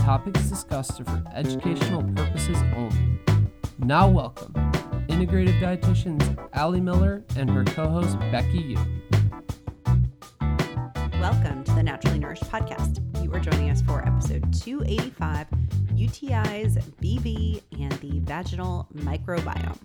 topics discussed are for educational purposes only. Now, welcome integrative dietitians Ali Miller and her co host Becky Yu. Welcome to the Naturally Nourished podcast. Are joining us for episode 285 UTIs, BV, and the vaginal microbiome.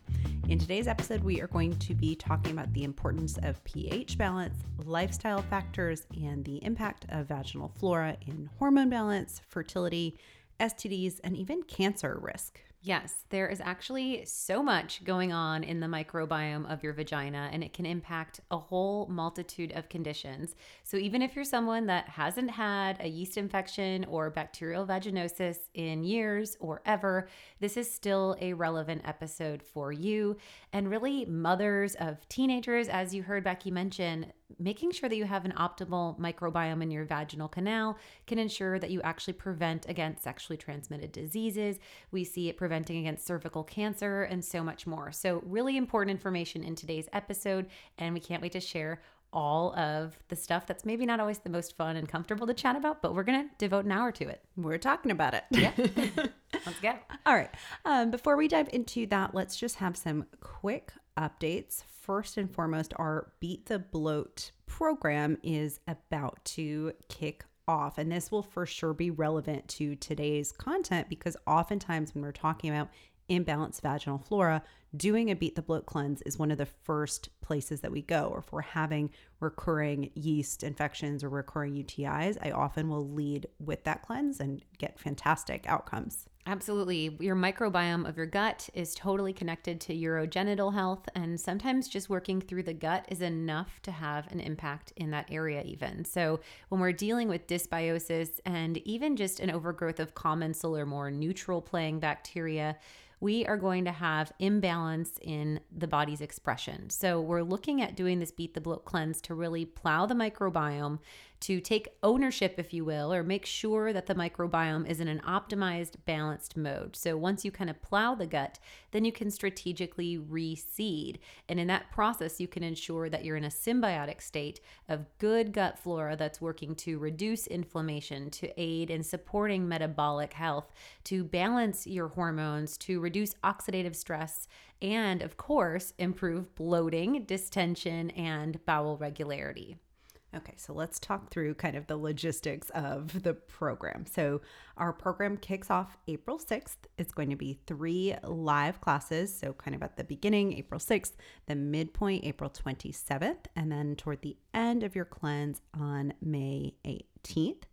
In today's episode, we are going to be talking about the importance of pH balance, lifestyle factors, and the impact of vaginal flora in hormone balance, fertility, STDs, and even cancer risk. Yes, there is actually so much going on in the microbiome of your vagina, and it can impact a whole multitude of conditions. So, even if you're someone that hasn't had a yeast infection or bacterial vaginosis in years or ever, this is still a relevant episode for you. And really, mothers of teenagers, as you heard Becky mention, making sure that you have an optimal microbiome in your vaginal canal can ensure that you actually prevent against sexually transmitted diseases. We see it preventing against cervical cancer and so much more. So, really important information in today's episode, and we can't wait to share all of the stuff that's maybe not always the most fun and comfortable to chat about, but we're going to devote an hour to it. We're talking about it. Yeah. Let's go. All right. Um, before we dive into that, let's just have some quick updates. First and foremost, our Beat the Bloat program is about to kick off. And this will for sure be relevant to today's content because oftentimes when we're talking about imbalanced vaginal flora, doing a beat the bloat cleanse is one of the first places that we go. Or if we're having recurring yeast infections or recurring UTIs, I often will lead with that cleanse and get fantastic outcomes. Absolutely. Your microbiome of your gut is totally connected to urogenital health, and sometimes just working through the gut is enough to have an impact in that area, even. So, when we're dealing with dysbiosis and even just an overgrowth of commensal or more neutral playing bacteria, we are going to have imbalance in the body's expression. So, we're looking at doing this Beat the Bloat cleanse to really plow the microbiome, to take ownership, if you will, or make sure that the microbiome is in an optimized, balanced mode. So, once you kind of plow the gut, then you can strategically reseed. And in that process, you can ensure that you're in a symbiotic state of good gut flora that's working to reduce inflammation, to aid in supporting metabolic health, to balance your hormones, to reduce oxidative stress, and of course, improve bloating, distension, and bowel regularity. Okay, so let's talk through kind of the logistics of the program. So, our program kicks off April 6th. It's going to be three live classes. So, kind of at the beginning, April 6th, the midpoint, April 27th, and then toward the end of your cleanse on May 18th.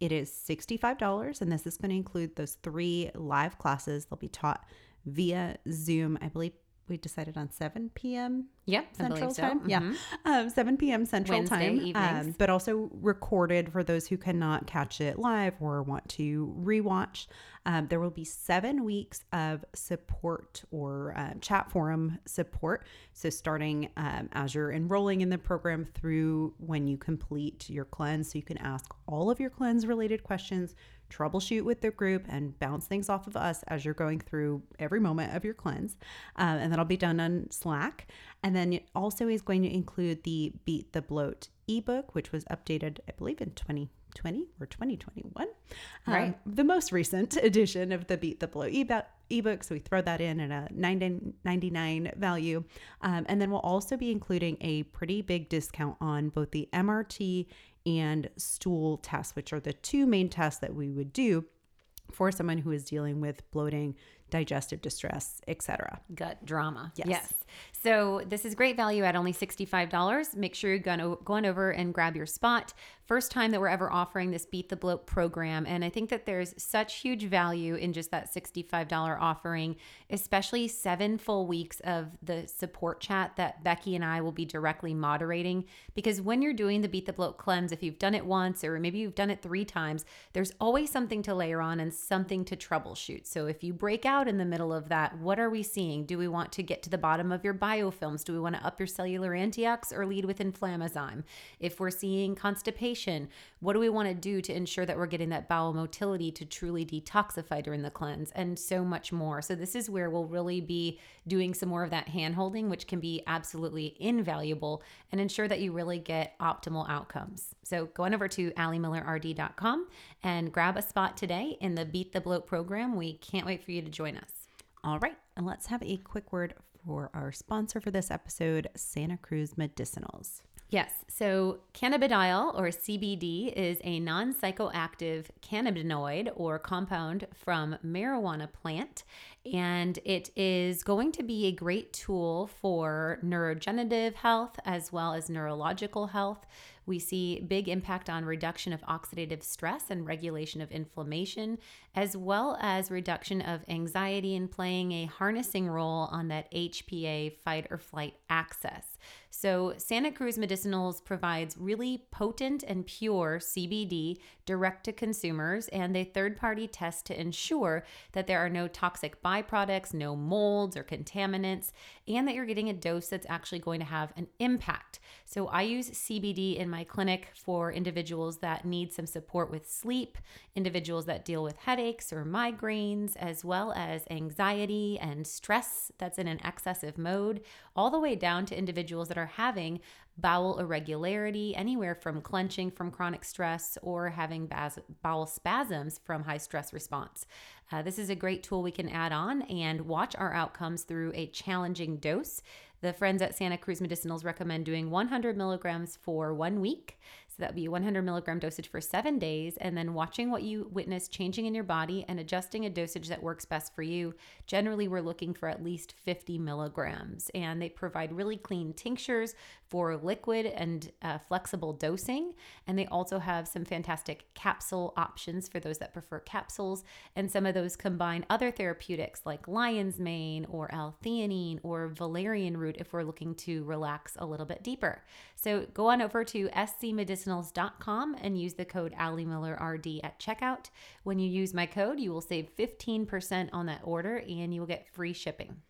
It is $65, and this is going to include those three live classes. They'll be taught via Zoom, I believe we decided on 7 p.m. Yep, Central so. Time. Mm-hmm. Yeah, um, 7 p.m. Central Wednesday Time. Um, but also recorded for those who cannot catch it live or want to rewatch. Um, there will be seven weeks of support or uh, chat forum support. So starting um, as you're enrolling in the program through when you complete your cleanse, so you can ask all of your cleanse related questions troubleshoot with the group and bounce things off of us as you're going through every moment of your cleanse. Um, and that'll be done on Slack. And then it also is going to include the Beat the Bloat ebook, which was updated, I believe, in 2020 or 2021. Right. Um, the most recent edition of the Beat the Bloat ebook. Ebook, so we throw that in at a 99 value. Um, and then we'll also be including a pretty big discount on both the MRT and stool tests, which are the two main tests that we would do for someone who is dealing with bloating, digestive distress, etc. Gut drama. Yes. yes. So this is great value at only $65. Make sure you go, go on over and grab your spot. First time that we're ever offering this Beat the Bloat program. And I think that there's such huge value in just that $65 offering, especially seven full weeks of the support chat that Becky and I will be directly moderating. Because when you're doing the Beat the Bloat cleanse, if you've done it once or maybe you've done it three times, there's always something to layer on and something to troubleshoot. So if you break out in the middle of that, what are we seeing? Do we want to get to the bottom of your biofilms? Do we want to up your cellular antiox or lead with inflammasome? If we're seeing constipation, what do we want to do to ensure that we're getting that bowel motility to truly detoxify during the cleanse and so much more. So this is where we'll really be doing some more of that hand holding, which can be absolutely invaluable and ensure that you really get optimal outcomes. So go on over to alimillerrd.com and grab a spot today in the Beat the Bloat program. We can't wait for you to join us. All right, and let's have a quick word for our sponsor for this episode, Santa Cruz Medicinals. Yes. So, cannabidiol or CBD is a non psychoactive cannabinoid or compound from marijuana plant. And it is going to be a great tool for neurogenerative health as well as neurological health. We see big impact on reduction of oxidative stress and regulation of inflammation, as well as reduction of anxiety and playing a harnessing role on that HPA fight or flight axis. So, Santa Cruz Medicinals provides really potent and pure CBD direct to consumers, and they third party test to ensure that there are no toxic byproducts, no molds or contaminants, and that you're getting a dose that's actually going to have an impact. So, I use CBD in my clinic for individuals that need some support with sleep, individuals that deal with headaches or migraines, as well as anxiety and stress that's in an excessive mode, all the way down to individuals that are having bowel irregularity, anywhere from clenching from chronic stress or having bas- bowel spasms from high stress response. Uh, this is a great tool we can add on and watch our outcomes through a challenging dose. The friends at Santa Cruz Medicinals recommend doing 100 milligrams for one week. So that would be 100 milligram dosage for seven days, and then watching what you witness changing in your body and adjusting a dosage that works best for you. Generally, we're looking for at least 50 milligrams, and they provide really clean tinctures for liquid and uh, flexible dosing. And they also have some fantastic capsule options for those that prefer capsules. And some of those combine other therapeutics like lion's mane or L-theanine or valerian root if we're looking to relax a little bit deeper. So go on over to scmedicinals.com and use the code AliMillerRD at checkout. When you use my code, you will save 15% on that order and you will get free shipping.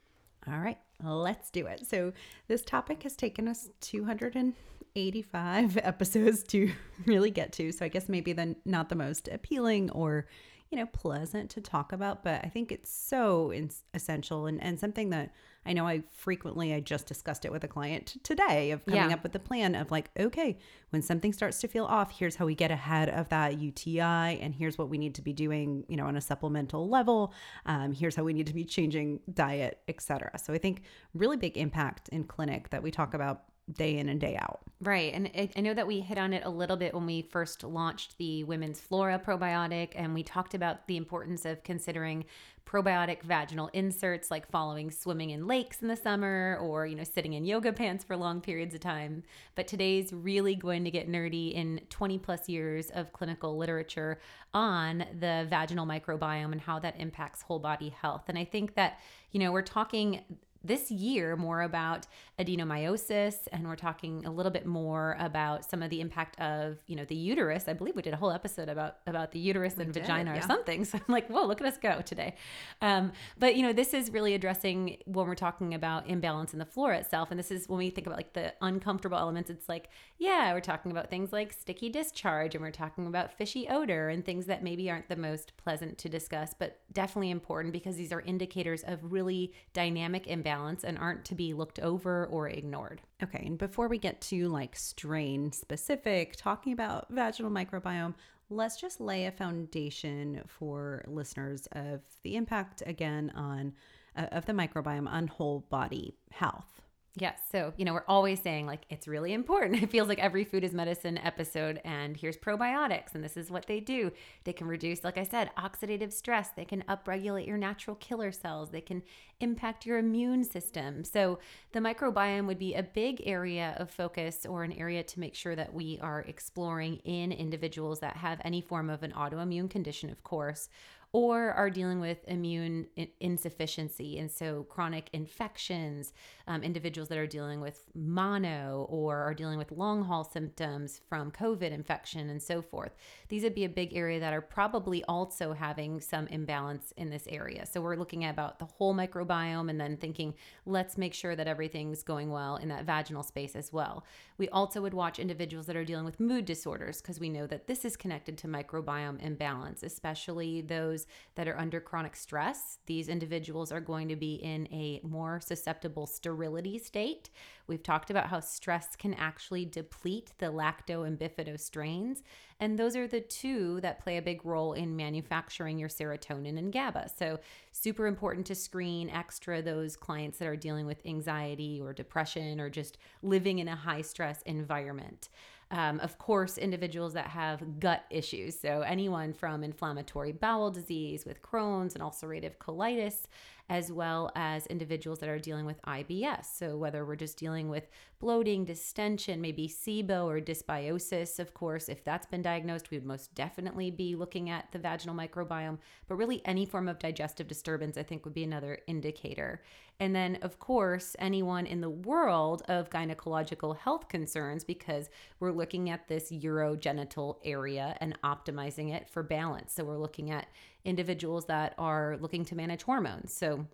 All right, let's do it. So, this topic has taken us 285 episodes to really get to. So, I guess maybe the not the most appealing or you know pleasant to talk about, but I think it's so essential and and something that I know I frequently I just discussed it with a client today of coming Yeah. up with the plan of like, okay, when something starts to feel off, here's how we get ahead of that UTI, and here's what we need to be doing, you know, on a supplemental level. Um, here's how we need to be changing diet, etc. So I think really big impact in clinic that we talk about day in and day out. Right. And I I know that we hit on it a little bit when we first launched the Women's Flora probiotic, and we talked about the importance of considering probiotic vaginal inserts like following swimming in lakes in the summer or you know sitting in yoga pants for long periods of time. But today's really going to get nerdy in 20 plus years of clinical literature on the vaginal microbiome and how that impacts whole body health. And i think that you know we're talking this year more about adenomyosis and we're talking a little bit more about some of the impact of you know the uterus. I believe we did a whole episode about about the uterus and did, vagina or something. So i'm like whoa look at us go today. Um, but you know this is really addressing when we're talking about imbalance in the flora itself. And this is when we think about like the uncomfortable elements it's like yeah we're talking about things like sticky discharge and we're talking about fishy odor and things that maybe aren't the most pleasant to discuss but definitely important because these are indicators of really dynamic imbalance and aren't to be looked over or ignored Okay, and before we get to like strain specific, talking about vaginal microbiome, let's just lay a foundation for listeners of the impact again on uh, of the microbiome on whole body health. Yes. So, you know, we're always saying like it's really important. It feels like every food is medicine episode. And here's probiotics, and this is what they do. They can reduce, like I said, oxidative stress. They can upregulate your natural killer cells. They can impact your immune system. So, the microbiome would be a big area of focus or an area to make sure that we are exploring in individuals that have any form of an autoimmune condition, of course or are dealing with immune insufficiency. And so, chronic infections, um, individuals that are dealing with mono or are dealing with long haul symptoms from COVID infection and so forth. These would be a big area that are probably also having some imbalance in this area. So, we're looking at about the whole microbiome and then thinking, let's make sure that everything's going well in that vaginal space as well. We also would watch individuals that are dealing with mood disorders because we know that this is connected to microbiome imbalance, especially those that are under chronic stress. These individuals are going to be in a more susceptible sterility state. We've talked about how stress can actually deplete the lacto and bifido strains. And those are the two that play a big role in manufacturing your serotonin and GABA. So, super important to screen extra those clients that are dealing with anxiety or depression or just living in a high stress environment. Um, of course, individuals that have gut issues. So, anyone from inflammatory bowel disease with Crohn's and ulcerative colitis, as well as individuals that are dealing with IBS. So, whether we're just dealing with bloating, distension, maybe SIBO or dysbiosis, of course, if that's been diagnosed, we would most definitely be looking at the vaginal microbiome. But really, any form of digestive disturbance, I think, would be another indicator. And then, of course, anyone in the world of gynecological health concerns, because we're looking at this urogenital area and optimizing it for balance. So, we're looking at individuals that are looking to manage hormones. So,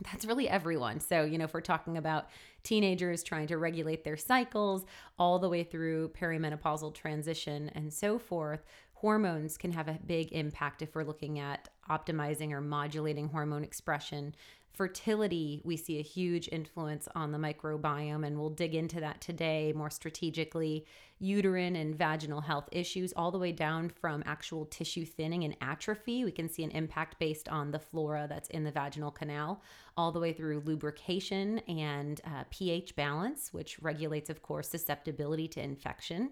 that's really everyone. So, you know, if we're talking about teenagers trying to regulate their cycles all the way through perimenopausal transition and so forth, hormones can have a big impact if we're looking at optimizing or modulating hormone expression fertility, we see a huge influence on the microbiome, and we'll dig into that today more strategically. Uterine and vaginal health issues, all the way down from actual tissue thinning and atrophy. We can see an impact based on the flora that's in the vaginal canal, all the way through lubrication and uh, pH balance, which regulates, of course, susceptibility to infection.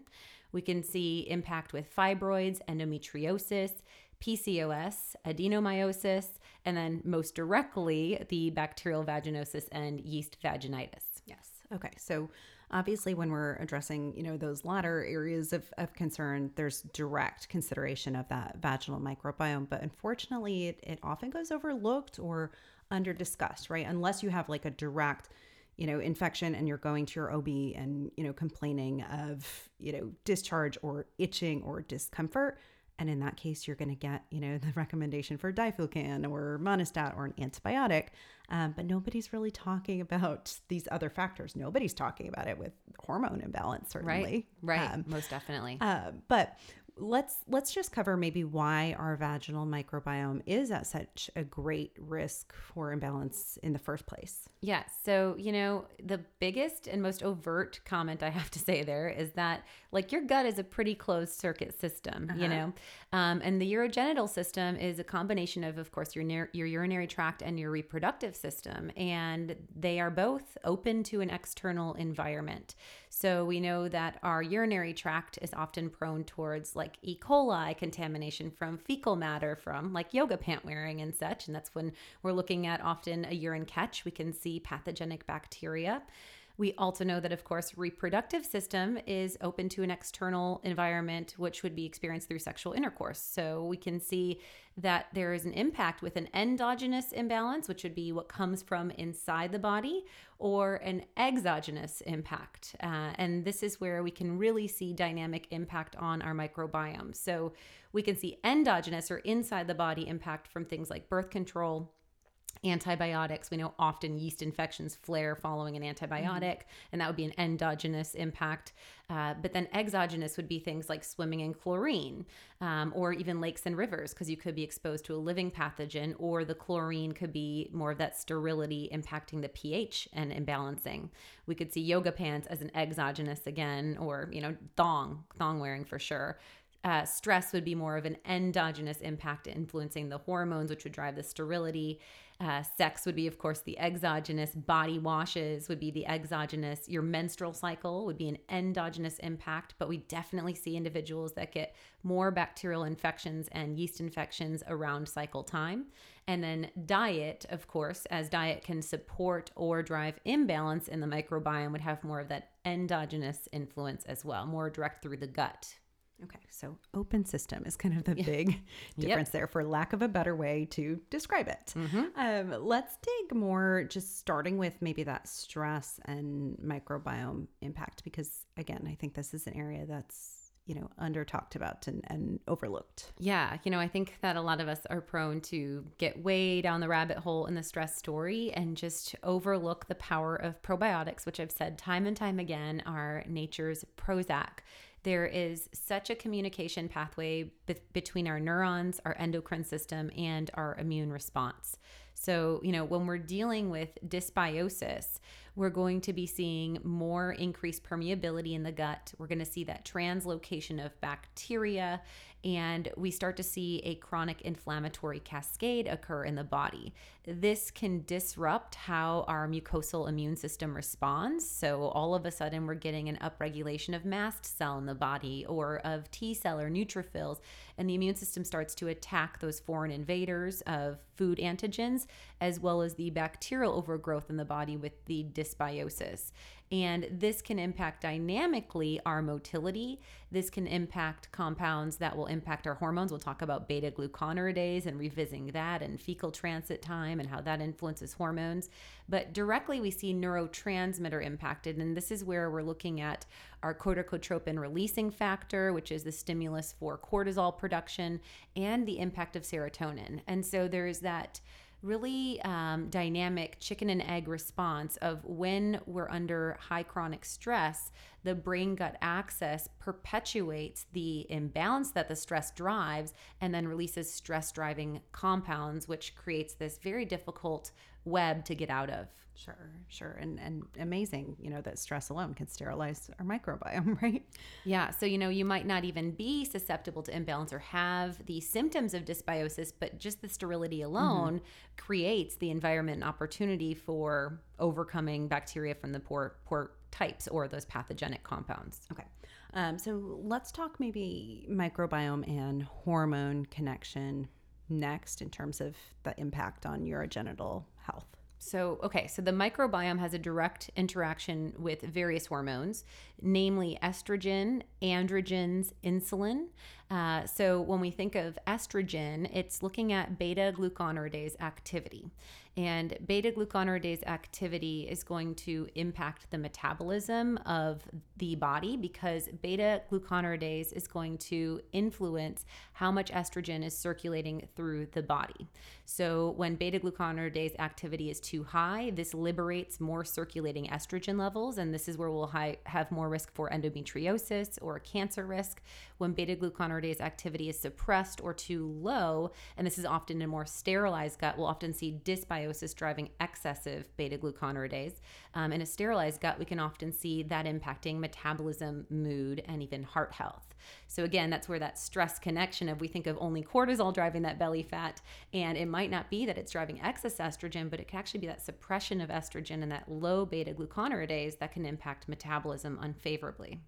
We can see impact with fibroids, endometriosis, PCOS, adenomyosis, and then most directly, the bacterial vaginosis and yeast vaginitis. Yes. Okay. So obviously when we're addressing you know those latter areas of, of concern there's direct consideration of that vaginal microbiome but unfortunately it, it often goes overlooked or under discussed right unless you have like a direct you know infection and you're going to your ob and you know complaining of you know discharge or itching or discomfort and in that case, you're going to get, you know, the recommendation for diflucan or Monistat or an antibiotic. Um, but nobody's really talking about these other factors. Nobody's talking about it with hormone imbalance, certainly. Right, right, um, most definitely. Uh, but let's let's just cover maybe why our vaginal microbiome is at such a great risk for imbalance in the first place. Yes. So, you know, the biggest and most overt comment I have to say there is that like your gut is a pretty closed circuit system, uh-huh. you know. Um, and the urogenital system is a combination of of course your your urinary tract and your reproductive system and they are both open to an external environment. So, we know that our urinary tract is often prone towards like E. coli contamination from fecal matter from like yoga pant wearing and such. And that's when we're looking at often a urine catch. We can see pathogenic bacteria. We also know that, of course, reproductive system is open to an external environment, which would be experienced through sexual intercourse. So we can see that there is an impact with an endogenous imbalance, which would be what comes from inside the body, or an exogenous impact. Uh, and this is where we can really see dynamic impact on our microbiome. So we can see endogenous or inside the body impact from things like birth control antibiotics. We know often yeast infections flare following an antibiotic, mm-hmm. and that would be an endogenous impact. Uh, but then exogenous would be things like swimming in chlorine um, or even lakes and rivers, because you could be exposed to a living pathogen, or the chlorine could be more of that sterility impacting the pH and imbalancing. We could see yoga pants as an exogenous again, or, you know, thong, thong wearing for sure. Uh, stress would be more of an endogenous impact influencing the hormones, which would drive the sterility. Uh, sex would be, of course, the exogenous. Body washes would be the exogenous. Your menstrual cycle would be an endogenous impact, but we definitely see individuals that get more bacterial infections and yeast infections around cycle time. And then diet, of course, as diet can support or drive imbalance in the microbiome, would have more of that endogenous influence as well, more direct through the gut. Okay, so open system is kind of the big difference there, for lack of a better way to describe it. Um, let's dig more, just starting with maybe that stress and microbiome impact, because again, I think this is an area that's you know under talked about and, and overlooked. Yeah, you know, I think that a lot of us are prone to get way down the rabbit hole in the stress story and just overlook the power of probiotics, which I've said time and time again are nature's Prozac. There is such a communication pathway be- between our neurons, our endocrine system, and our immune response. So, you know, when we're dealing with dysbiosis, we're going to be seeing more increased permeability in the gut. We're going to see that translocation of bacteria, and we start to see a chronic inflammatory cascade occur in the body. This can disrupt how our mucosal immune system responds. So, all of a sudden, we're getting an upregulation of mast cell in the body or of T cell or neutrophils, and the immune system starts to attack those foreign invaders of food antigens as well as the bacterial overgrowth in the body with the dysbiosis. And this can impact dynamically our motility. This can impact compounds that will impact our hormones. We'll talk about beta glucuronidase and revisiting that and fecal transit time and how that influences hormones. But directly, we see neurotransmitter impacted. And this is where we're looking at our corticotropin releasing factor, which is the stimulus for cortisol production, and the impact of serotonin. And so there's that really um, dynamic chicken and egg response of when we're under high chronic stress, the brain gut axis perpetuates the imbalance that the stress drives and then releases stress driving compounds, which creates this very difficult web to get out of. Sure, sure. And and amazing, you know, that stress alone can sterilize our microbiome, right? Yeah. So, you know, you might not even be susceptible to imbalance or have the symptoms of dysbiosis, but just the sterility alone mm-hmm. creates the environment and opportunity for overcoming bacteria from the poor poor types or those pathogenic compounds. Okay. Um, so let's talk maybe microbiome and hormone connection next in terms of the impact on urogenital health. So, okay, so the microbiome has a direct interaction with various hormones, namely estrogen, androgens, insulin. Uh, so, when we think of estrogen, it's looking at beta glucuronidase activity. And beta glucuronidase activity is going to impact the metabolism of the body because beta glucuronidase is going to influence how much estrogen is circulating through the body. So, when beta glucuronidase activity is too high, this liberates more circulating estrogen levels, and this is where we'll have more risk for endometriosis or cancer risk. When beta glucuronidase activity is suppressed or too low, and this is often in a more sterilized gut, we'll often see dysbiosis dysbiosis driving excessive beta glucuronidase. Um, in a sterilized gut, we can often see that impacting metabolism, mood, and even heart health. So, again, that's where that stress connection of we think of only cortisol driving that belly fat, and it might not be that it's driving excess estrogen, but it can actually be that suppression of estrogen and that low beta glucuronidase that can impact metabolism unfavorably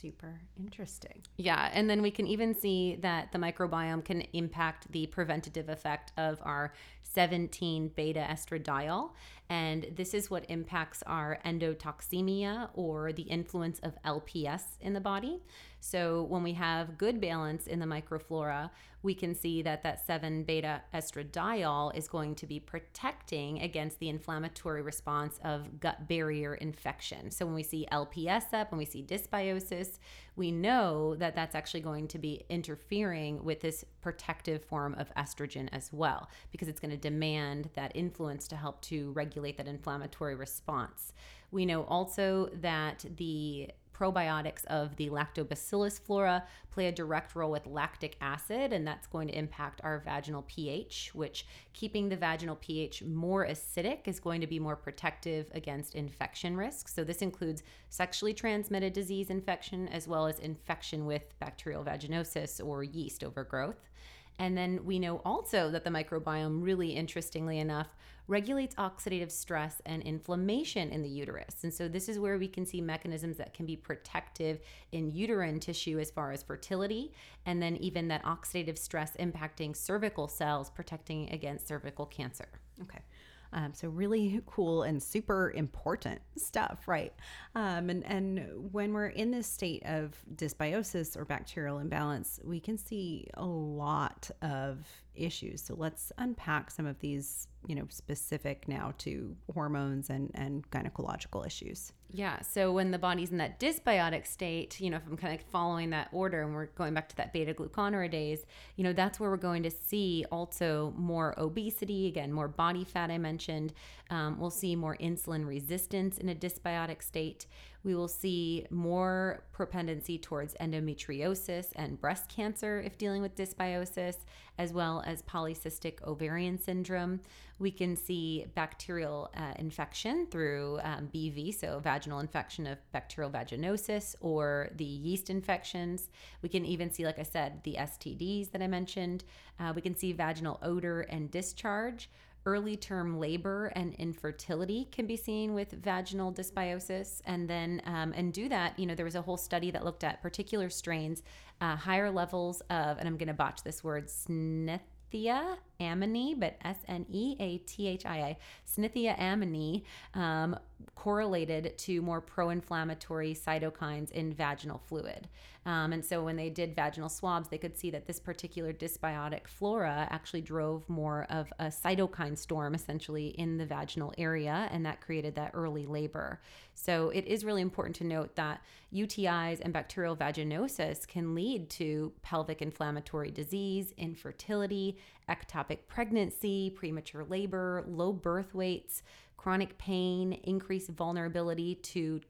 super interesting. Yeah. And then we can even see that the microbiome can impact the preventative effect of our 17 beta estradiol. And this is what impacts our endotoxemia or the influence of LPS in the body. So when we have good balance in the microflora, we can see that that 7 beta estradiol is going to be protecting against the inflammatory response of gut barrier infection. So when we see LPS up, when we see dysbiosis, we know that that's actually going to be interfering with this protective form of estrogen as well, because it's going to demand that influence to help to regulate that inflammatory response. We know also that the probiotics of the lactobacillus flora play a direct role with lactic acid, and that's going to impact our vaginal pH, which keeping the vaginal pH more acidic is going to be more protective against infection risks. So, this includes sexually transmitted disease infection as well as infection with bacterial vaginosis or yeast overgrowth. And then we know also that the microbiome, really interestingly enough, regulates oxidative stress and inflammation in the uterus. And so, this is where we can see mechanisms that can be protective in uterine tissue as far as fertility, and then even that oxidative stress impacting cervical cells, protecting against cervical cancer. Okay. Um, so really cool and super important stuff, right? Um, and and when we're in this state of dysbiosis or bacterial imbalance, we can see a lot of issues. So let's unpack some of these, you know, specific now to hormones and and gynecological issues. Yeah. So when the body's in that dysbiotic state, you know, if I'm kind of following that order and we're going back to that beta glucuronidase, you know, that's where we're going to see also more obesity, again, more body fat, I mentioned. Um, we'll see more insulin resistance in a dysbiotic state. We will see more propendency towards endometriosis and breast cancer if dealing with dysbiosis, as well as polycystic ovarian syndrome. We can see bacterial uh, infection through um, BV, so vaginal infection of bacterial vaginosis or the yeast infections. We can even see, like I said, the STDs that I mentioned. Uh, we can see vaginal odor and discharge. Early term labor and infertility can be seen with vaginal dysbiosis. And then, um, and do that, you know, there was a whole study that looked at particular strains, uh, higher levels of, and I'm going to botch this word, Sneathia amini, but S N E A T H I A, Sneathia amini, um, correlated to more pro inflammatory cytokines in vaginal fluid. Um, and so when they did vaginal swabs, they could see that this particular dysbiotic flora actually drove more of a cytokine storm essentially in the vaginal area, and that created that early labor. So it is really important to note that UTIs and bacterial vaginosis can lead to pelvic inflammatory disease, infertility, ectopic pregnancy, premature labor, low birth weights, chronic pain, increased vulnerability to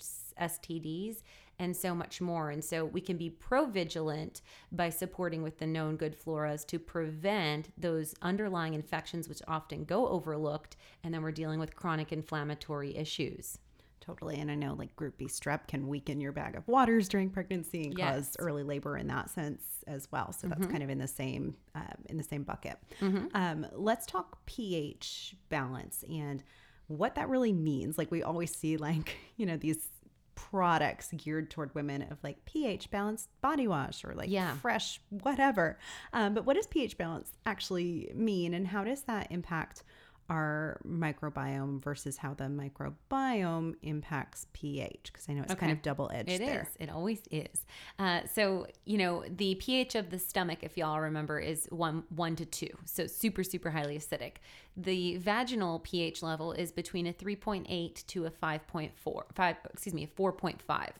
STDs and so much more. And so we can be pro vigilant by supporting with the known good floras to prevent those underlying infections, which often go overlooked. And then we're dealing with chronic inflammatory issues. Totally. And I know like group B strep can weaken your bag of waters during pregnancy and Yes. cause early labor in that sense as well. So that's kind of in the same um, in the same bucket. Mm-hmm. Um, let's talk pH balance and what that really means. Like we always see like, you know, these products geared toward women of like pH balanced body wash or like Yeah. fresh whatever. Um, but what does pH balance actually mean and how does that impact our microbiome versus how the microbiome impacts pH? Because I know it's kind of double edged It is. there. It always is. Uh, so you know the pH of the stomach, if y'all remember, is one one to two. So super super highly acidic. The vaginal pH level is between a three point eight to a five point four. Five. Excuse me, a four point five.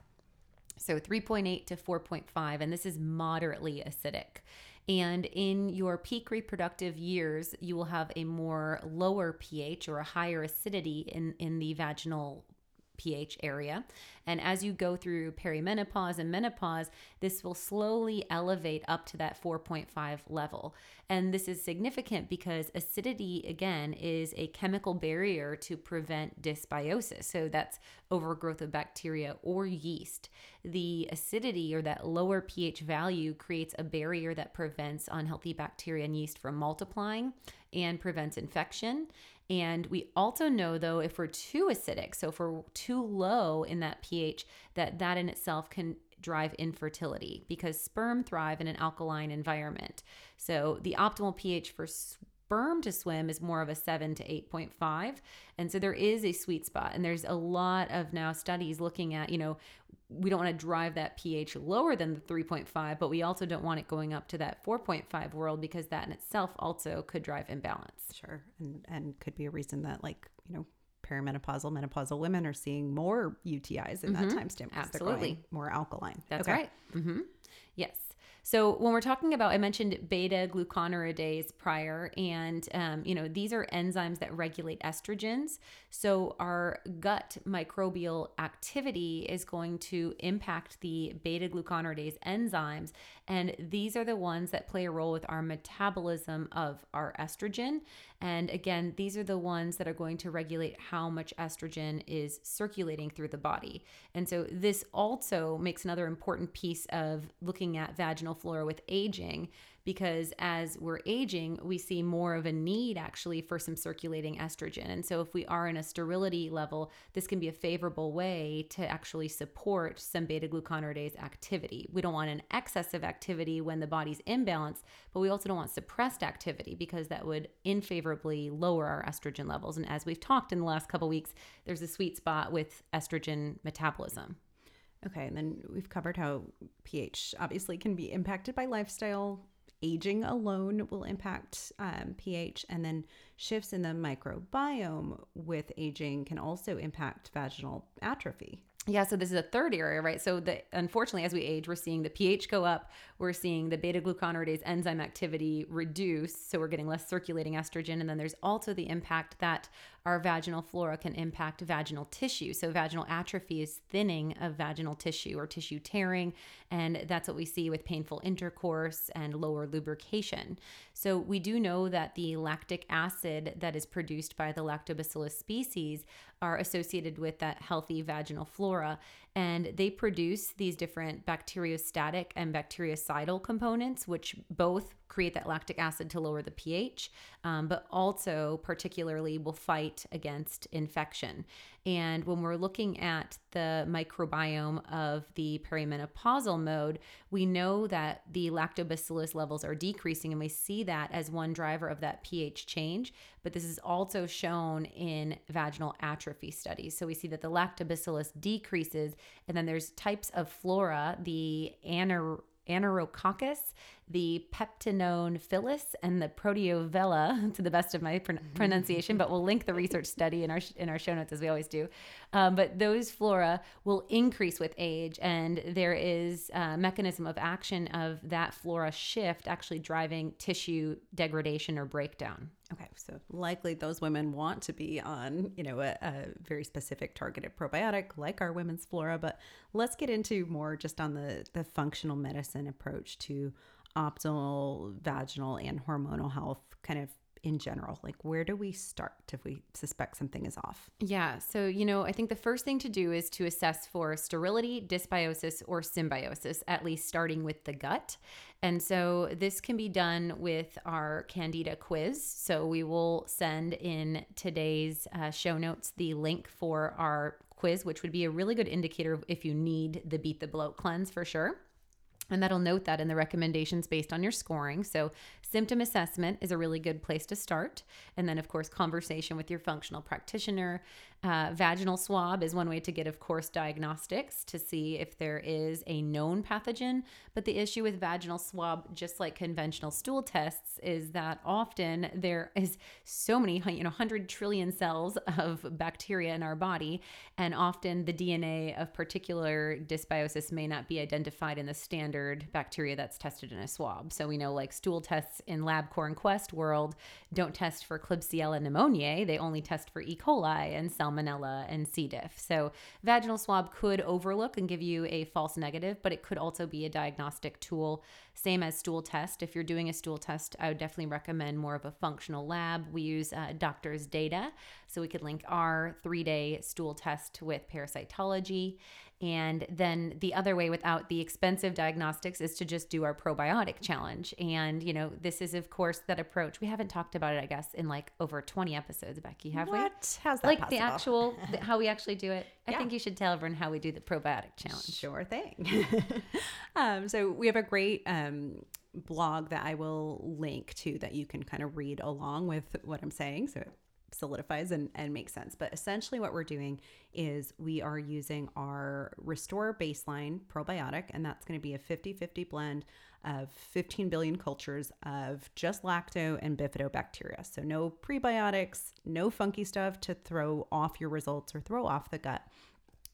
So 3.8 to 4.5, and this is moderately acidic. And in your peak reproductive years, you will have a more lower pH or a higher acidity in, in the vaginal pH area. And as you go through perimenopause and menopause, this will slowly elevate up to that 4.5 level. And this is significant because acidity, again, is a chemical barrier to prevent dysbiosis. So that's overgrowth of bacteria or yeast. The acidity or that lower pH value creates a barrier that prevents unhealthy bacteria and yeast from multiplying and prevents infection. And we also know though if we're too acidic, so if we're too low in that pH, that that in itself can drive infertility because sperm thrive in an alkaline environment. So the optimal pH for sperm to swim is more of a 7 to 8.5 and so there is a sweet spot and there's a lot of now studies looking at you know we don't want to drive that pH lower than the 3.5 but we also don't want it going up to that 4.5 world because that in itself also could drive imbalance Sure. And and could be a reason that like, you know, perimenopausal, menopausal women are seeing more UTIs in that time stamp. Absolutely. more alkaline. That's Okay. right. hmm Yes. So when we're talking about, I mentioned beta glucuronidase prior, and um, you know these are enzymes that regulate estrogens. So our gut microbial activity is going to impact the beta glucuronidase enzymes, and these are the ones that play a role with our metabolism of our estrogen. And again, these are the ones that are going to regulate how much estrogen is circulating through the body. And so this also makes another important piece of looking at vaginal flora with aging because as we're aging, we see more of a need actually for some circulating estrogen. And so, if we are in a sterility level, this can be a favorable way to actually support some beta glucuronidase activity. We don't want an excess of activity when the body's imbalanced, but we also don't want suppressed activity because that would unfavorably lower our estrogen levels. And as we've talked in the last couple weeks, there's a sweet spot with estrogen metabolism. Okay, and then we've covered how pH obviously can be impacted by lifestyle, aging alone will impact um, pH, and then shifts in the microbiome with aging can also impact vaginal atrophy. Yeah, so this is a third area, right? So the unfortunately, as we age, we're seeing the pH go up. We're seeing the beta glucuronidase enzyme activity reduce, so we're getting less circulating estrogen. And then there's also the impact that our vaginal flora can impact vaginal tissue. So, vaginal atrophy is thinning of vaginal tissue or tissue tearing. And that's what we see with painful intercourse and lower lubrication. So, we do know that the lactic acid that is produced by the lactobacillus species are associated with that healthy vaginal flora and they produce these different bacteriostatic and bactericidal components, which both create that lactic acid to lower the pH, um, but also particularly will fight against infection. And when we're looking at the microbiome of the perimenopausal mode, we know that the lactobacillus levels are decreasing, and we see that as one driver of that pH change. But this is also shown in vaginal atrophy studies. So we see that the lactobacillus decreases, and then there's types of flora, the anar Anaerococcus, the Peptoniphilus, and the Proteovella, to the best of my pr- pronunciation. But we'll link the research study in our in our show notes as we always do. Um, but those flora will increase with age, and there is a mechanism of action of that flora shift actually driving tissue degradation or breakdown. Okay, so likely those women want to be on, you know, a, a, very specific targeted probiotic like our women's flora, but let's get into more just on the the functional medicine approach to optimal vaginal and hormonal health kind of in general? Like, where do we start if we suspect something is off? Yeah. So, you know, I think the first thing to do is to assess for sterility, dysbiosis, or symbiosis, at least starting with the gut. And so, this can be done with our Candida quiz. So, we will send in today's uh, show notes the link for our quiz, which would be a really good indicator if you need the Beat the Bloat cleanse for sure. And that'll note that in the recommendations based on your scoring. So, symptom assessment is a really good place to start. And then, of course, conversation with your functional practitioner. Uh, vaginal swab is one way to get, of course, diagnostics to see if there is a known pathogen. But the issue with vaginal swab, just like conventional stool tests, is that often there is so many, you know, 100 trillion cells of bacteria in our body. And often the DNA of particular dysbiosis may not be identified in the standard bacteria that's tested in a swab. So we know, like, stool tests in LabCorp and Quest world don't test for Klebsiella pneumoniae, they only test for E. coli and Salmonella salmonella and C. diff. So, vaginal swab could overlook and give you a false negative, but it could also be a diagnostic tool. Same as stool test. If you're doing a stool test, I would definitely recommend more of a functional lab. We use uh, doctor's data, so we could link our three day stool test with parasitology. And then the other way without the expensive diagnostics is to just do our probiotic challenge. And, you know, this is, of course, that approach. We haven't talked about it, I guess, in like over 20 episodes, Becky, have what? we? What? How's that Like possible? the actual, the, how we actually do it. I think you should tell everyone how we do the probiotic challenge. Sure thing. um, so we have a great um, blog that I will link to that you can kind of read along with what I'm saying. So solidifies and, and makes sense. But essentially, what we're doing is we are using our Restore Baseline probiotic, and that's going to be a 50 50 blend of 15 billion cultures of just lacto and bifidobacteria. So, no prebiotics, no funky stuff to throw off your results or throw off the gut.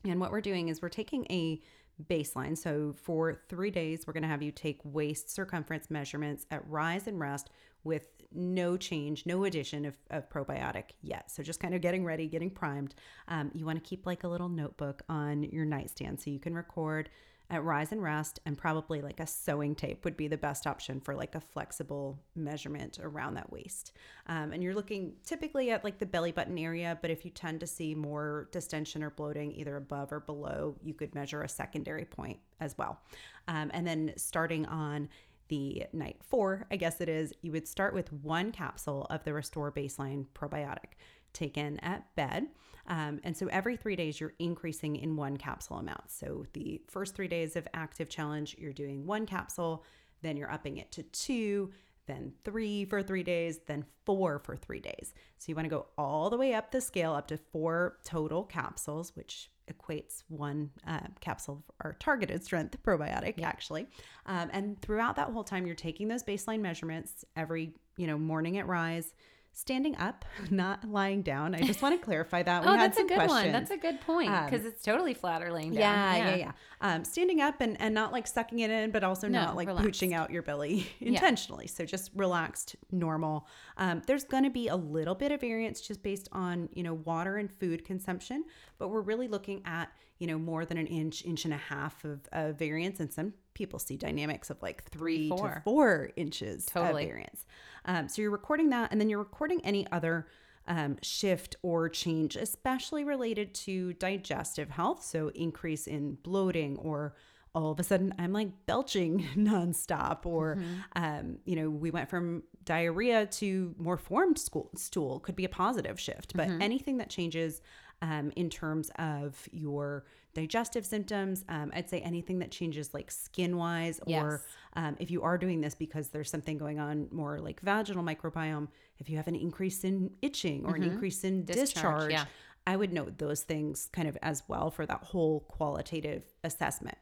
And what we're doing is we're taking a baseline. So for three days, we're going to have you take waist circumference measurements at rise and rest with no change, no addition of, of probiotic yet. So just kind of getting ready, getting primed. Um, you want to keep like a little notebook on your nightstand so you can record at rise and rest, and probably like a sewing tape would be the best option for like a flexible measurement around that waist. Um, and you're looking typically at like the belly button area, but if you tend to see more distension or bloating either above or below, you could measure a secondary point as well. Um, and then starting on the night four, I guess it is, you would start with one capsule of the Restore Baseline Probiotic taken at bed. Um, and so every three days, you're increasing in one capsule amount. So the first three days of active challenge, you're doing one capsule, then you're upping it to two, then three for three days, then four for three days. So you want to go all the way up the scale up to four total capsules, which equates one uh, capsule or targeted strength probiotic yeah. actually um, and throughout that whole time you're taking those baseline measurements every you know morning at rise standing up, not lying down. I just want to clarify that. We oh, that's a good questions. one. That's a good point because um, it's totally flat or laying down. Yeah, yeah, yeah. yeah. Um, standing up and, and not like sucking it in, but also no, not like relaxed. pooching out your belly intentionally. Yeah. So just relaxed, normal. Um, there's going to be a little bit of variance just based on you know water and food consumption, but we're really looking at you know more than an inch, inch and a half of, of variance, and some people see dynamics of like three four. to four inches totally. of variance. Um, so you're recording that, and then you're recording any other um, shift or change, especially related to digestive health. So increase in bloating or all of a sudden I'm like belching nonstop, or mm-hmm. um, you know, we went from diarrhea to more formed school, stool could be a positive shift. But mm-hmm. anything that changes um, in terms of your digestive symptoms. Um, I'd say anything that changes like skin wise, yes. or um, if you are doing this because there's something going on more like vaginal microbiome, if you have an increase in itching or mm-hmm. an increase in discharge, discharge yeah. I would note those things kind of as well for that whole qualitative assessment.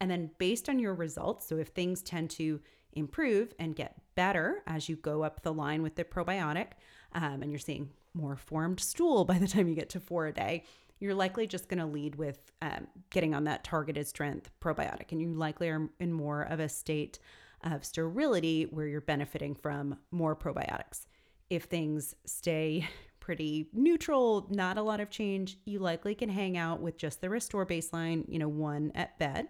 And then based on your results, so if things tend to improve and get better as you go up the line with the probiotic, um, and you're seeing more formed stool by the time you get to four a day, you're likely just going to lead with um, getting on that targeted strength probiotic. And you likely are in more of a state of sterility where you're benefiting from more probiotics. If things stay pretty neutral, not a lot of change, you likely can hang out with just the restore baseline, you know, one at bed.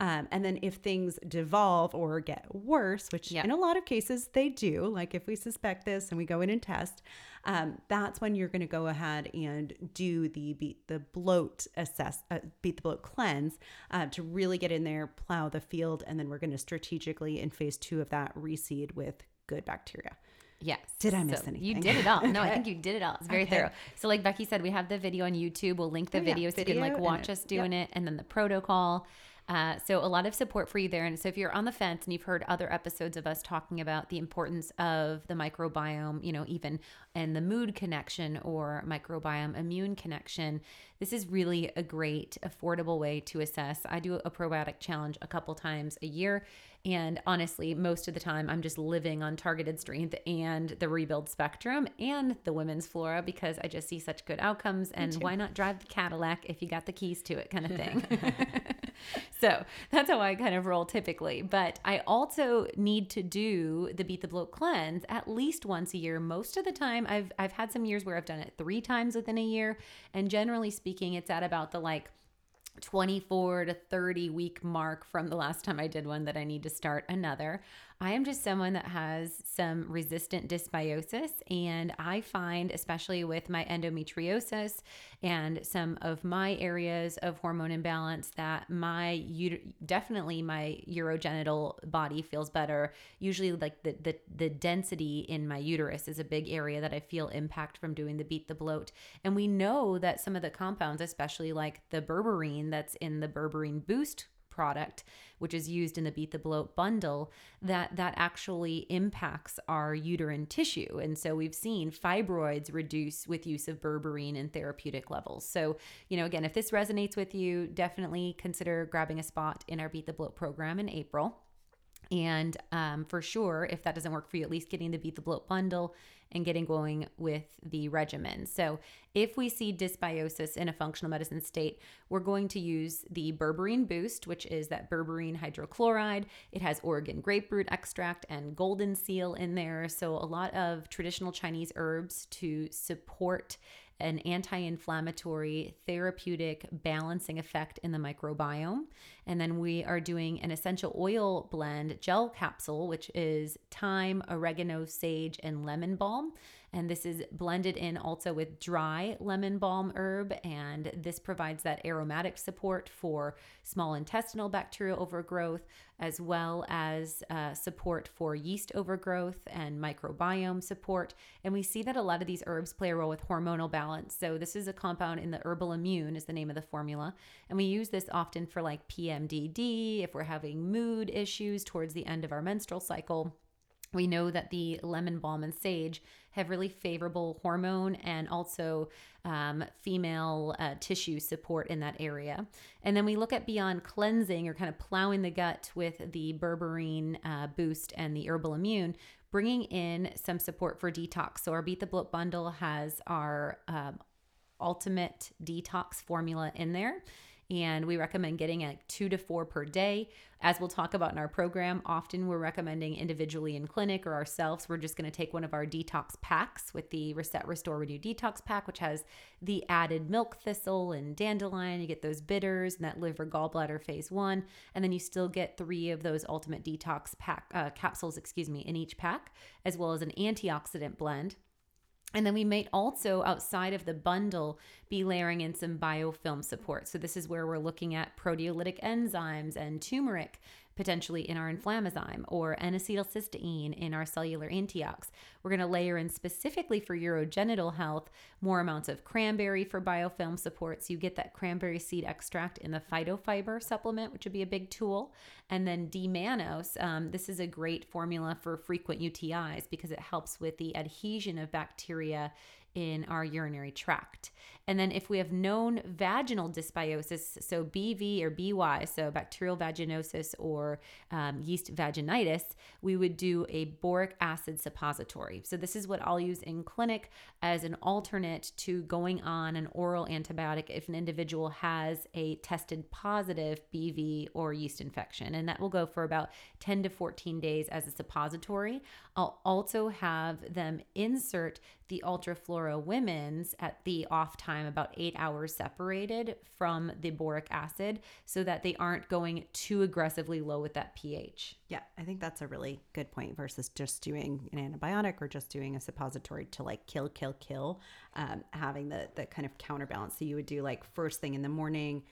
Um, and then if things devolve or get worse, which in a lot of cases they do, like if we suspect this and we go in and test, um, that's when you're going to go ahead and do the beat the bloat assess, uh, beat the bloat cleanse uh, to really get in there, plow the field, and then we're going to strategically in phase two of that reseed with good bacteria. Yes. Did I miss so anything? You did it all. No, I think you did it all. It's very okay. thorough. So, like Becky said, we have the video on YouTube. We'll link the oh, video yeah. so video you can like watch us doing yep. it, and then the protocol. Uh, so, a lot of support for you there. And so, if you're on the fence and you've heard other episodes of us talking about the importance of the microbiome, you know, even and the mood connection or microbiome immune connection, this is really a great, affordable way to assess. I do a probiotic challenge a couple times a year. And honestly, most of the time, I'm just living on targeted strength and the rebuild spectrum and the women's flora because I just see such good outcomes. And why not drive the Cadillac if you got the keys to it, kind of thing. so that's how I kind of roll typically. But I also need to do the Beat the Bloat cleanse at least once a year. Most of the time, I've I've had some years where I've done it three times within a year, and generally speaking, it's at about the like 24 to 30 week mark from the last time I did one that I need to start another. I am just someone that has some resistant dysbiosis. And I find, especially with my endometriosis and some of my areas of hormone imbalance, that my definitely my urogenital body feels better. Usually, like the, the, the density in my uterus is a big area that I feel impact from doing the beat the bloat. And we know that some of the compounds, especially like the berberine that's in the berberine boost product which is used in the beat the bloat bundle that that actually impacts our uterine tissue. And so we've seen fibroids reduce with use of berberine in therapeutic levels. So you know again if this resonates with you definitely consider grabbing a spot in our beat the bloat program in april and um, for sure, if that doesn't work for you, at least getting the Beat the Bloat bundle and getting going with the regimen. So, if we see dysbiosis in a functional medicine state, we're going to use the berberine boost, which is that berberine hydrochloride. It has Oregon grape root extract and golden seal in there. So, a lot of traditional Chinese herbs to support an anti inflammatory, therapeutic, balancing effect in the microbiome. And then we are doing an essential oil blend gel capsule, which is thyme, oregano, sage, and lemon balm. And this is blended in also with dry lemon balm herb. And this provides that aromatic support for small intestinal bacterial overgrowth, as well as uh, support for yeast overgrowth and microbiome support. And we see that a lot of these herbs play a role with hormonal balance. So this is a compound in the Herbal Immune, is the name of the formula. And we use this often for like PMDD, if we're having mood issues towards the end of our menstrual cycle we know that the lemon balm and sage have really favorable hormone and also um, female uh, tissue support in that area. And then we look at beyond cleansing or kind of plowing the gut with the berberine uh, boost and the herbal immune, bringing in some support for detox. So our Beat the Bloat bundle has our um, ultimate detox formula in there and we recommend getting like two to four per day. As we'll talk about in our program, often we're recommending individually in clinic or ourselves. We're just going to take one of our detox packs with the Reset, Restore, Renew Detox Pack, which has the added milk thistle and dandelion. You get those bitters and that liver gallbladder phase one, and then you still get three of those ultimate detox pack uh, capsules, excuse me, in each pack, as well as an antioxidant blend. And then we might also, outside of the bundle, be layering in some biofilm support. So, this is where we're looking at proteolytic enzymes and turmeric potentially in our inflammasome or N-acetylcysteine in our cellular antiox. We're going to layer in specifically for urogenital health more amounts of cranberry for biofilm support. So you get that cranberry seed extract in the phytofiber supplement, which would be a big tool. And then D-mannose. Um, this is a great formula for frequent UTIs because it helps with the adhesion of bacteria in our urinary tract. And then if we have known vaginal dysbiosis, so BV or BY, so bacterial vaginosis or um, yeast vaginitis, we would do a boric acid suppository. So this is what I'll use in clinic as an alternate to going on an oral antibiotic if an individual has a tested positive BV or yeast infection. And that will go for about 10 to 14 days as a suppository. I'll also have them insert the Ultraflora Women's at the off time, about eight hours separated from the boric acid, so that they aren't going too aggressively low with that pH. Yeah, I think that's a really good point versus just doing an antibiotic or just doing a suppository to like kill, kill, kill. Um, having the the kind of counterbalance. So you would do like first thing in the morning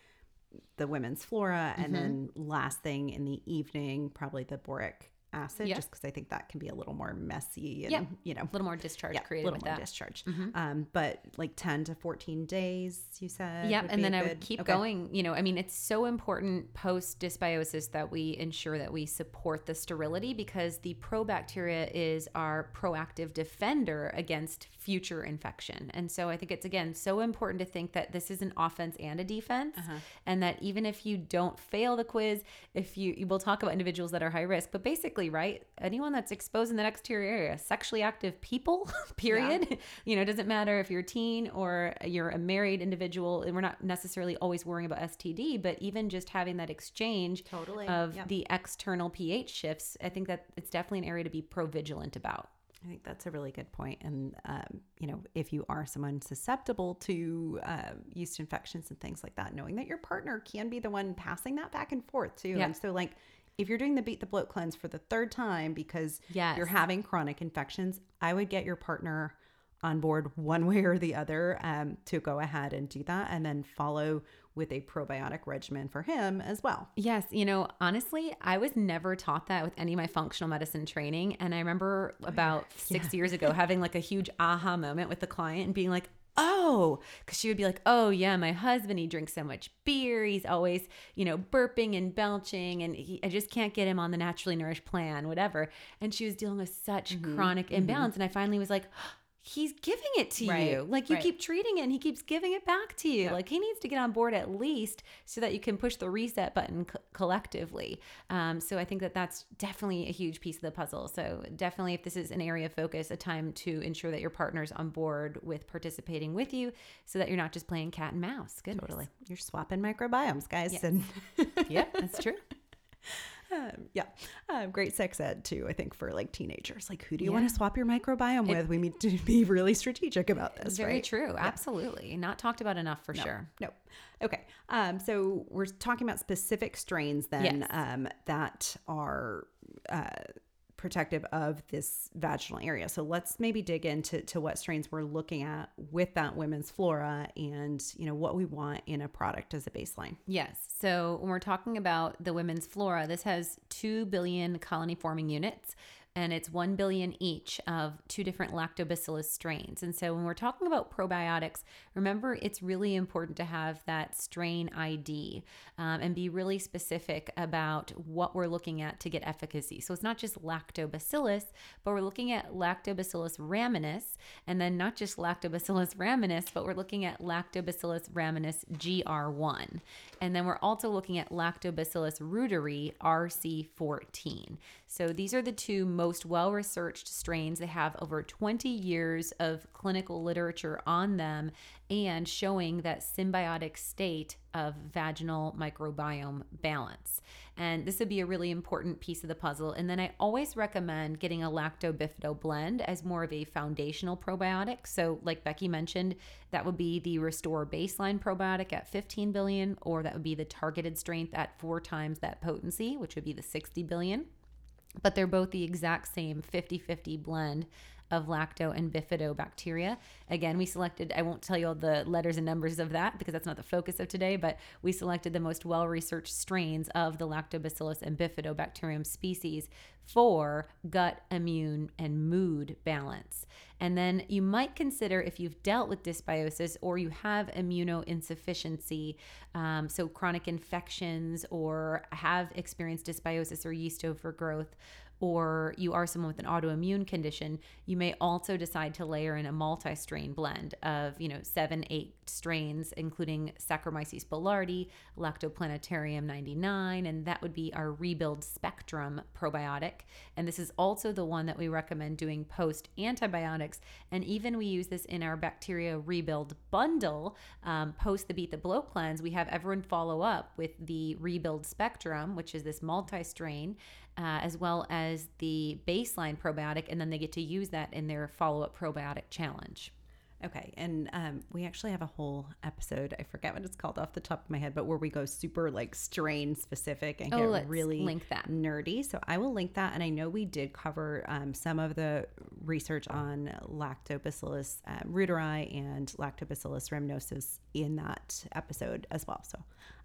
the women's flora and mm-hmm. then last thing in the evening probably the boric acid just because I think that can be a little more messy and yeah. you know a little more discharge yeah, created a little more that. discharge. Mm-hmm. Um, but like 10 to 14 days you said. Yeah, and then I would keep okay. going. You know, I mean it's so important post dysbiosis that we ensure that we support the sterility because the probacteria is our proactive defender against future infection. And so I think it's again so important to think that this is an offense and a defense uh-huh. and that even if you don't fail the quiz, if you we'll talk about individuals that are high risk, but basically right? Anyone that's exposed in that exterior area, sexually active people, period. Yeah. You know, it doesn't matter if you're a teen or you're a married individual, and we're not necessarily always worrying about STD, but even just having that exchange totally. of yep. the external pH shifts, I think that it's definitely an area to be pro vigilant about. I think that's a really good point. And, um, you know, if you are someone susceptible to uh, yeast infections and things like that, knowing that your partner can be the one passing that back and forth too. And so, like, if you're doing the beat the bloat cleanse for the third time because yes. you're having chronic infections, I would get your partner on board one way or the other um, to go ahead and do that and then follow with a probiotic regimen for him as well. Yes. You know, honestly, I was never taught that with any of my functional medicine training. And I remember about six yeah. years ago having like a huge aha moment with the client and being like, oh, because she would be like, oh, yeah, my husband, he drinks so much beer. He's always, you know, burping and belching, and he, I just can't get him on the naturally nourished plan, whatever. And she was dealing with such mm-hmm. chronic mm-hmm. imbalance. And I finally was like, he's giving it to right. you. Like you right. keep treating it and he keeps giving it back to you. Like he needs to get on board at least so that you can push the reset button co- collectively. Um, so I think that that's definitely a huge piece of the puzzle. So definitely if this is an area of focus, a time to ensure that your partner's on board with participating with you so that you're not just playing cat and mouse. Good. Totally. You're swapping microbiomes, guys. Yes. And yep, that's true. Um, yeah, um, great sex ed too. I think for like teenagers, like who do you want to swap your microbiome with? We need to be really strategic about this. Very right? true. Absolutely. Not talked about enough for sure. No. Okay. Um, so we're talking about specific strains then Yes. um, that are uh, protective of this vaginal area. So let's maybe dig into to what strains we're looking at with that women's flora and you know what we want in a product as a baseline. Yes. So when we're talking about the women's flora, this has 2 billion colony forming units and it's 1 billion each of two different lactobacillus strains. And so when we're talking about probiotics, remember it's really important to have that strain ID um, and be really specific about what we're looking at to get efficacy. So it's not just lactobacillus, but we're looking at lactobacillus rhamnosus and then not just lactobacillus rhamnosus, but we're looking at lactobacillus rhamnosus GR1. And then we're also looking at Lactobacillus reuteri RC14. So these are the two most well researched strains. They have over 20 years of clinical literature on them and showing that symbiotic state of vaginal microbiome balance. And this would be a really important piece of the puzzle. And then I always recommend getting a lacto bifido blend as more of a foundational probiotic. So, like Becky mentioned, that would be the Restore baseline probiotic at 15 billion, or that would be the targeted strength at four times that potency, which would be the 60 billion but they're both the exact same 50 50 blend of lacto and bifidobacteria. Again, we selected, I won't tell you all the letters and numbers of that because that's not the focus of today, but we selected the most well researched strains of the lactobacillus and bifidobacterium species for gut, immune, and mood balance. And then you might consider if you've dealt with dysbiosis or you have immunoinsufficiency, um, so chronic infections, or have experienced dysbiosis or yeast overgrowth, or you are someone with an autoimmune condition, you may also decide to layer in a multi-strain blend of, you know, seven, eight strains, including Saccharomyces boulardii, Lacto plantarum 99, and that would be our Rebuild Spectrum probiotic. And this is also the one that we recommend doing post antibiotics. And even we use this in our bacteria rebuild bundle um, post the Beat the Bloat cleanse. We have everyone follow up with the Rebuild Spectrum, which is this multi strain. Uh, as well as the baseline probiotic, and then they get to use that in their follow up probiotic challenge. Okay, and um, we actually have a whole episode. I forget what it's called off the top of my head, but where we go super like strain specific and Oh, get really link that. nerdy. So I will link that, and I know we did cover um, some of the research on Lactobacillus um, reuteri and Lactobacillus rhamnosus in that episode as well. So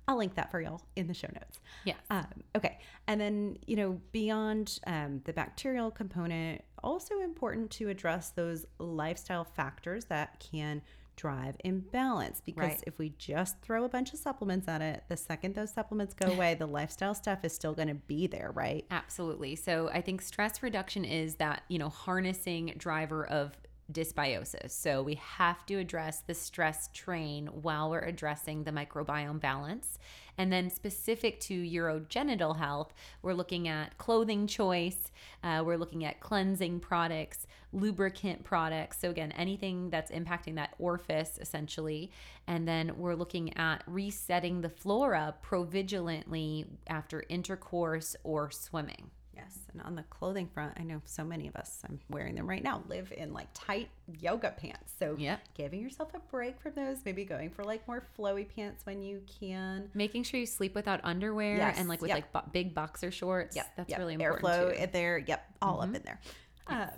I'll link that for y'all in the show notes. Yeah. Um, okay. And then, you know, beyond um, the bacterial component, also important to address those lifestyle factors that can drive imbalance because Right. if we just throw a bunch of supplements at it, the second those supplements go away, the lifestyle stuff is still going to be there, right? Absolutely. So I think stress reduction is that, you know, harnessing driver of dysbiosis. So we have to address the stress train while we're addressing the microbiome balance. And then specific to urogenital health, we're looking at clothing choice, uh, we're looking at cleansing products, lubricant products. So again, anything that's impacting that orifice essentially. And then we're looking at resetting the flora provigilantly after intercourse or swimming. Yes. And on the clothing front, I know so many of us, I'm wearing them right now, live in like tight yoga pants. So Yep. giving yourself a break from those, maybe going for like more flowy pants when you can. Making sure you sleep without underwear Yes, and like with yep. like bo- big boxer shorts. Yep, that's yep. really important Airflow. Mm-hmm. in there. Yep, all up in there. Um,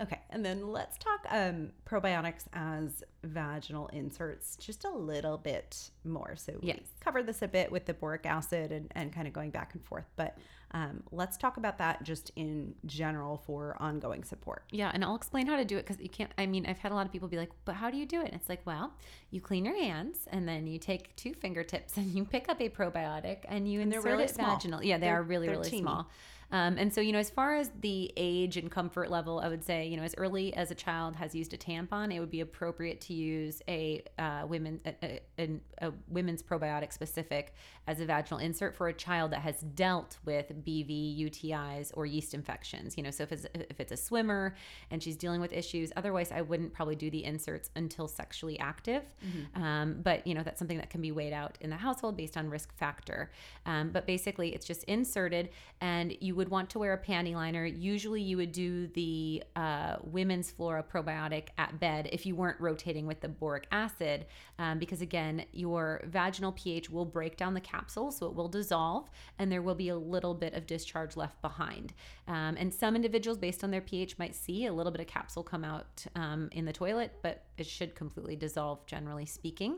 okay, and then let's talk um, probiotics as vaginal inserts just a little bit more. So we Yes. covered this a bit with the boric acid and, and kind of going back and forth, but um, let's talk about that just in general for ongoing support. Yeah, and I'll explain how to do it because you can't. I mean, I've had a lot of people be like, "But how do you do it?" And it's like, well, you clean your hands and then you take two fingertips and you pick up a probiotic and you And they're insert really it small. vaginal. Yeah, they They're- are really really teeny. small. Um, and so, you know, as far as the age and comfort level, I would say, you know, as early as a child has used a tampon, it would be appropriate to use a uh, women a, a, a women's probiotic specific as a vaginal insert for a child that has dealt with BV, UTIs, or yeast infections. You know, so if it's if it's a swimmer and she's dealing with issues, otherwise I wouldn't probably do the inserts until sexually active. Mm-hmm. Um, but you know, that's something that can be weighed out in the household based on risk factor. Um, but basically, it's just inserted, and you would want to wear a panty liner. Usually, you would do the uh, women's flora probiotic at bed if you weren't rotating with the boric acid, um, because again, your vaginal pH will break down the capsule, so it will dissolve, and there will be a little bit of discharge left behind. Um, and some individuals, based on their pH, might see a little bit of capsule come out um, in the toilet, but it should completely dissolve, generally speaking.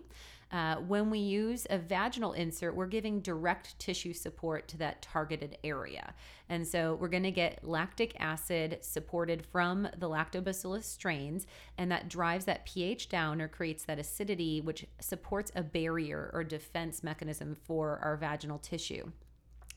Uh, when we use a vaginal insert, we're giving direct tissue support to that targeted area. And so we're going to get lactic acid supported from the lactobacillus strains, and that drives that pH down or creates that acidity, which supports a barrier or defense mechanism for our vaginal tissue.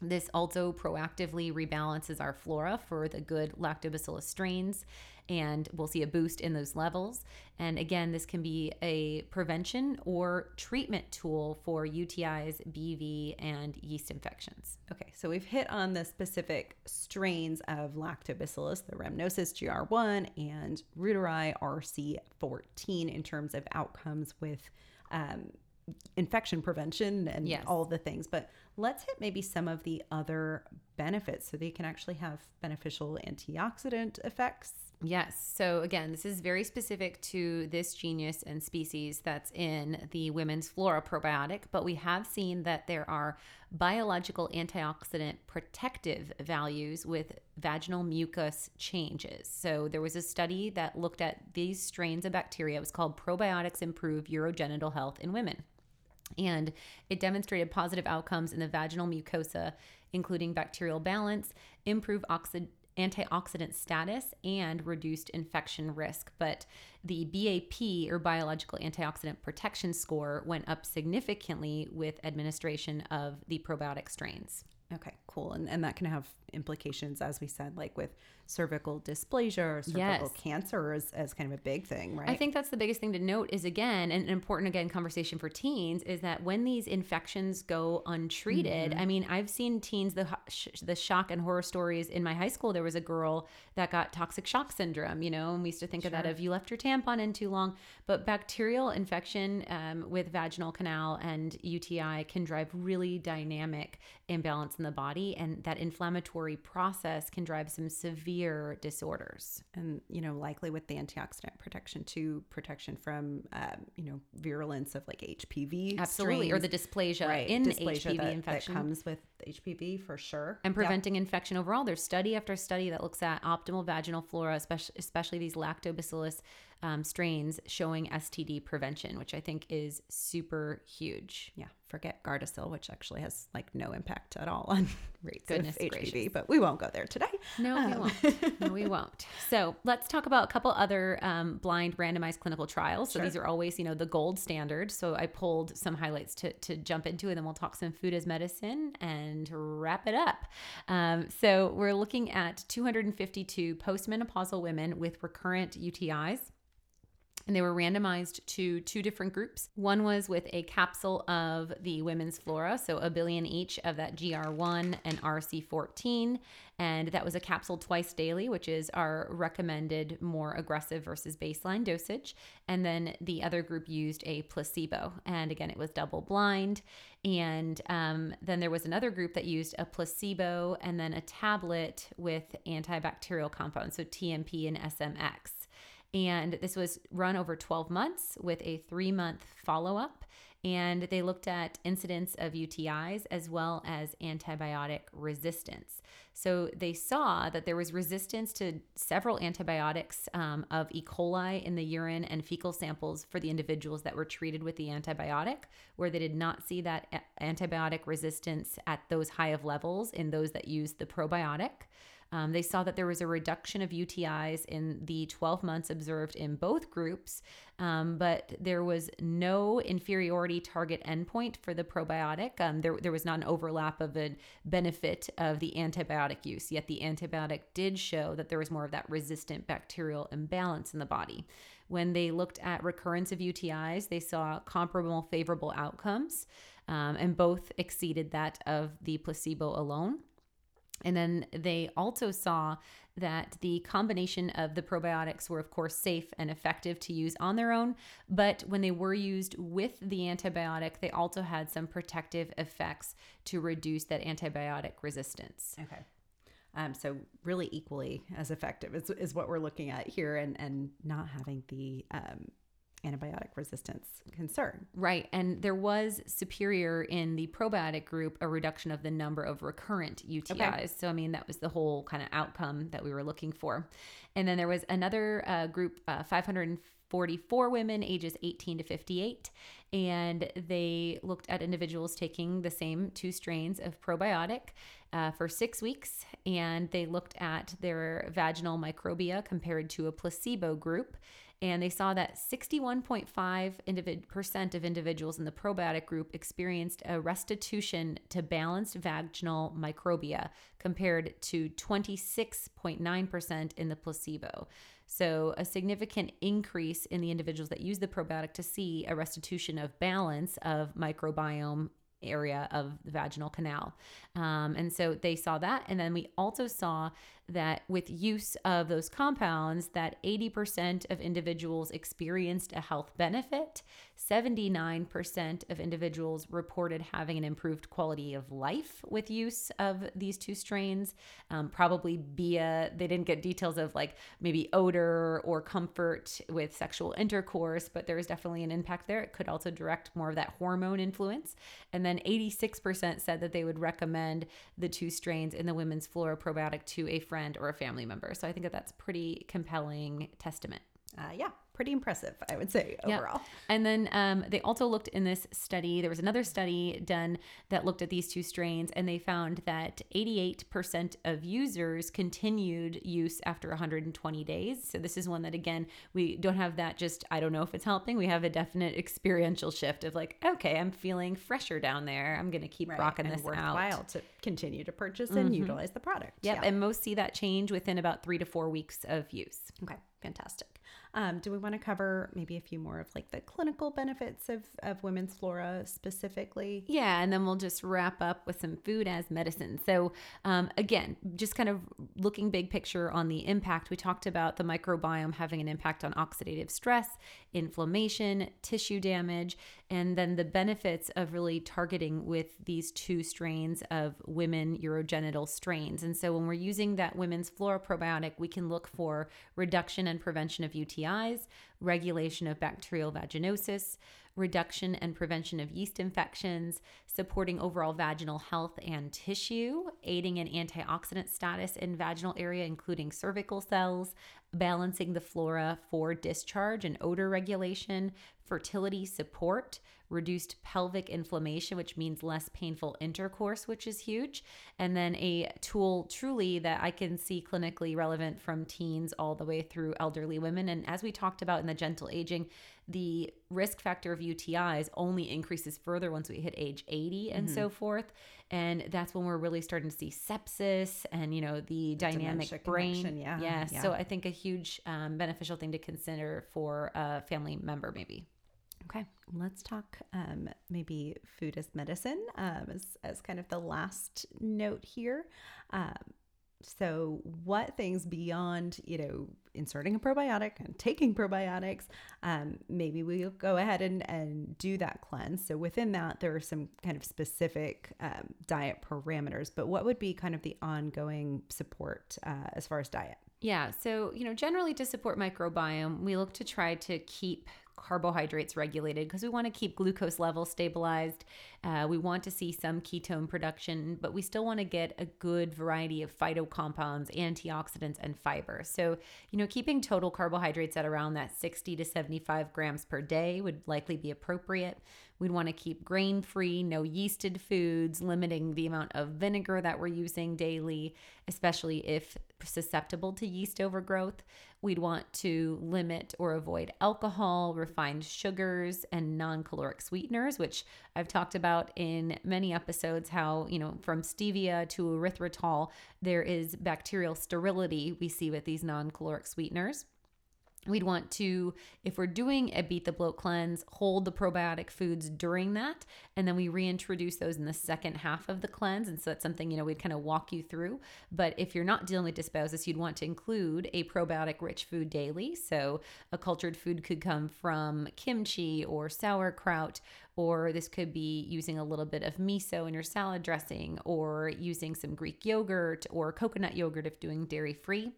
This also proactively rebalances our flora for the good lactobacillus strains, and we'll see a boost in those levels. And again, this can be a prevention or treatment tool for UTIs, BV, and yeast infections. Okay, so we've hit on the specific strains of lactobacillus, the rhamnosus GR1 and reuteri RC14 in terms of outcomes with um, infection prevention and yes. all the things. But let's hit maybe some of the other benefits so they can actually have beneficial antioxidant effects. Yes. So again, this is very specific to this genus and species that's in the women's flora probiotic, but we have seen that there are biological antioxidant protective values with vaginal mucus changes. So there was a study that looked at these strains of bacteria. It was called Probiotics Improve Urogenital Health in Women. And it demonstrated positive outcomes in the vaginal mucosa, including bacterial balance, improved oxid- antioxidant status, and reduced infection risk. But the BAP, or biological antioxidant protection score, went up significantly with administration of the probiotic strains. Okay, cool. And, and that can have implications, as we said, like with cervical dysplasia or cervical yes. cancer as, as kind of a big thing, right? I think that's the biggest thing to note is again, an important again conversation for teens is that when these infections go untreated, mm-hmm. I mean, I've seen teens the the shock and horror stories in my high school. There was a girl that got toxic shock syndrome, you know, and we used to think sure. of that if you left your tampon in too long. But bacterial infection um, with vaginal canal and UTI can drive really dynamic imbalance in the body, and that inflammatory process can drive some severe disorders. And, you know, likely with the antioxidant protection to protection from, um, you know, virulence of like HPV. Absolutely. Strains. Or the dysplasia right. in dysplasia HPV that, infection. That comes with HPV for sure. And preventing yep. infection overall. There's study after study that looks at optimal vaginal flora, especially, especially these lactobacillus um, strains showing STD prevention, which I think is super huge. Yeah, forget Gardasil, which actually has like no impact at all on rates Goodness of HPV, gracious. but we won't go there today. No, um. we won't. No, we won't. So let's talk about a couple other um, blind randomized clinical trials. So sure. these are always, you know, the gold standard. So I pulled some highlights to, to jump into, and then we'll talk some food as medicine and wrap it up. Um, so we're looking at 252 postmenopausal women with recurrent UTIs and they were randomized to two different groups. One was with a capsule of the women's flora, so a billion each of that GR1 and RC14. And that was a capsule twice daily, which is our recommended more aggressive versus baseline dosage. And then the other group used a placebo. And again, it was double blind. And um, then there was another group that used a placebo and then a tablet with antibacterial compounds, so TMP and SMX. And this was run over 12 months with a three month follow up. And they looked at incidence of UTIs as well as antibiotic resistance. So they saw that there was resistance to several antibiotics um, of E. coli in the urine and fecal samples for the individuals that were treated with the antibiotic, where they did not see that antibiotic resistance at those high of levels in those that used the probiotic. Um, they saw that there was a reduction of UTIs in the 12 months observed in both groups, um, but there was no inferiority target endpoint for the probiotic. Um, there, there was not an overlap of a benefit of the antibiotic use, yet the antibiotic did show that there was more of that resistant bacterial imbalance in the body. When they looked at recurrence of UTIs, they saw comparable favorable outcomes, um, and both exceeded that of the placebo alone. And then they also saw that the combination of the probiotics were, of course, safe and effective to use on their own. But when they were used with the antibiotic, they also had some protective effects to reduce that antibiotic resistance. Okay. Um, so really equally as effective is, is what we're looking at here and, and not having the um, antibiotic resistance concern. Right. And there was superior in the probiotic group, a reduction of the number of recurrent UTIs. Okay. So, I mean, that was the whole kind of outcome that we were looking for. And then there was another uh, group, uh, 544 women ages 18 to 58. And they looked at individuals taking the same two strains of probiotic uh, for six weeks. And they looked at their vaginal microbia compared to a placebo group and they saw that 61.5% individ- of individuals in the probiotic group experienced a restitution to balanced vaginal microbia compared to 26.9% in the placebo. So, a significant increase in the individuals that use the probiotic to see a restitution of balance of microbiome area of the vaginal canal. Um, and so they saw that. And then we also saw that with use of those compounds that 80% of individuals experienced a health benefit 79% of individuals reported having an improved quality of life with use of these two strains um, probably via they didn't get details of like maybe odor or comfort with sexual intercourse but there was definitely an impact there. It could also direct more of that hormone influence. And then 86% said that they would recommend the two strains in the women's flora probiotic to a friend friend or a family member. So I think that that's pretty compelling testament. Uh, yeah, pretty impressive, I would say overall. And then um, they also looked in this study, there was another study done that looked at these two strains, and they found that 88% of users continued use after 120 days. So this is one that, again, we don't have that just, I don't know if it's helping. We have a definite experiential shift of like, okay, I'm feeling fresher down there. I'm going to keep right. rocking and this worthwhile out. to continue to purchase and mm-hmm. utilize the product. Yep. Yeah. And most see that change within about three to four weeks of use. Okay, fantastic. Um, do we want to cover maybe a few more of like the clinical benefits of, of women's flora specifically? Yeah, and then we'll just wrap up with some food as medicine. So, um, again, just kind of looking big picture on the impact, we talked about the microbiome having an impact on oxidative stress, inflammation, tissue damage, and then the benefits of really targeting with these two strains of women urogenital strains. And so, when we're using that women's flora probiotic, we can look for reduction and prevention of UTI UTIs, regulation of bacterial vaginosis, reduction and prevention of yeast infections, supporting overall vaginal health and tissue, aiding in antioxidant status in vaginal area, including cervical cells, balancing the flora for discharge and odor regulation, fertility support, reduced pelvic inflammation, which means less painful intercourse, which is huge. And then a tool truly that I can see clinically relevant from teens all the way through elderly women. And as we talked about in the gentle aging, the risk factor of UTIs only increases further once we hit age 80 and mm-hmm. so forth. And that's when we're really starting to see sepsis and, you know, the, the dynamic brain. Yeah. yeah. So I think a huge um, beneficial thing to consider for a family member, maybe. Okay, let's talk um, maybe food as medicine um, as, as kind of the last note here. Um, so, what things beyond, you know, inserting a probiotic and taking probiotics, um, maybe we'll go ahead and, and do that cleanse. So, within that, there are some kind of specific um, diet parameters, but what would be kind of the ongoing support uh, as far as diet? Yeah. So, you know, generally to support microbiome, we look to try to keep carbohydrates regulated because we want to keep glucose levels stabilized. Uh, we want to see some ketone production, but we still want to get a good variety of phytocompounds, antioxidants, and fiber. So, you know, keeping total carbohydrates at around that 60 to 75 grams per day would likely be appropriate. We'd want to keep grain free, no yeasted foods, limiting the amount of vinegar that we're using daily, especially if susceptible to yeast overgrowth. We'd want to limit or avoid alcohol, refined sugars, and non caloric sweeteners, which I've talked about in many episodes how, you know, from stevia to erythritol, there is bacterial sterility we see with these non caloric sweeteners. We'd want to, if we're doing a beat the bloat cleanse, hold the probiotic foods during that, and then we reintroduce those in the second half of the cleanse. And so that's something, you know, we'd kind of walk you through. But if you're not dealing with dysbiosis, you'd want to include a probiotic rich food daily. So a cultured food could come from kimchi or sauerkraut, or this could be using a little bit of miso in your salad dressing, or using some Greek yogurt or coconut yogurt if doing dairy free.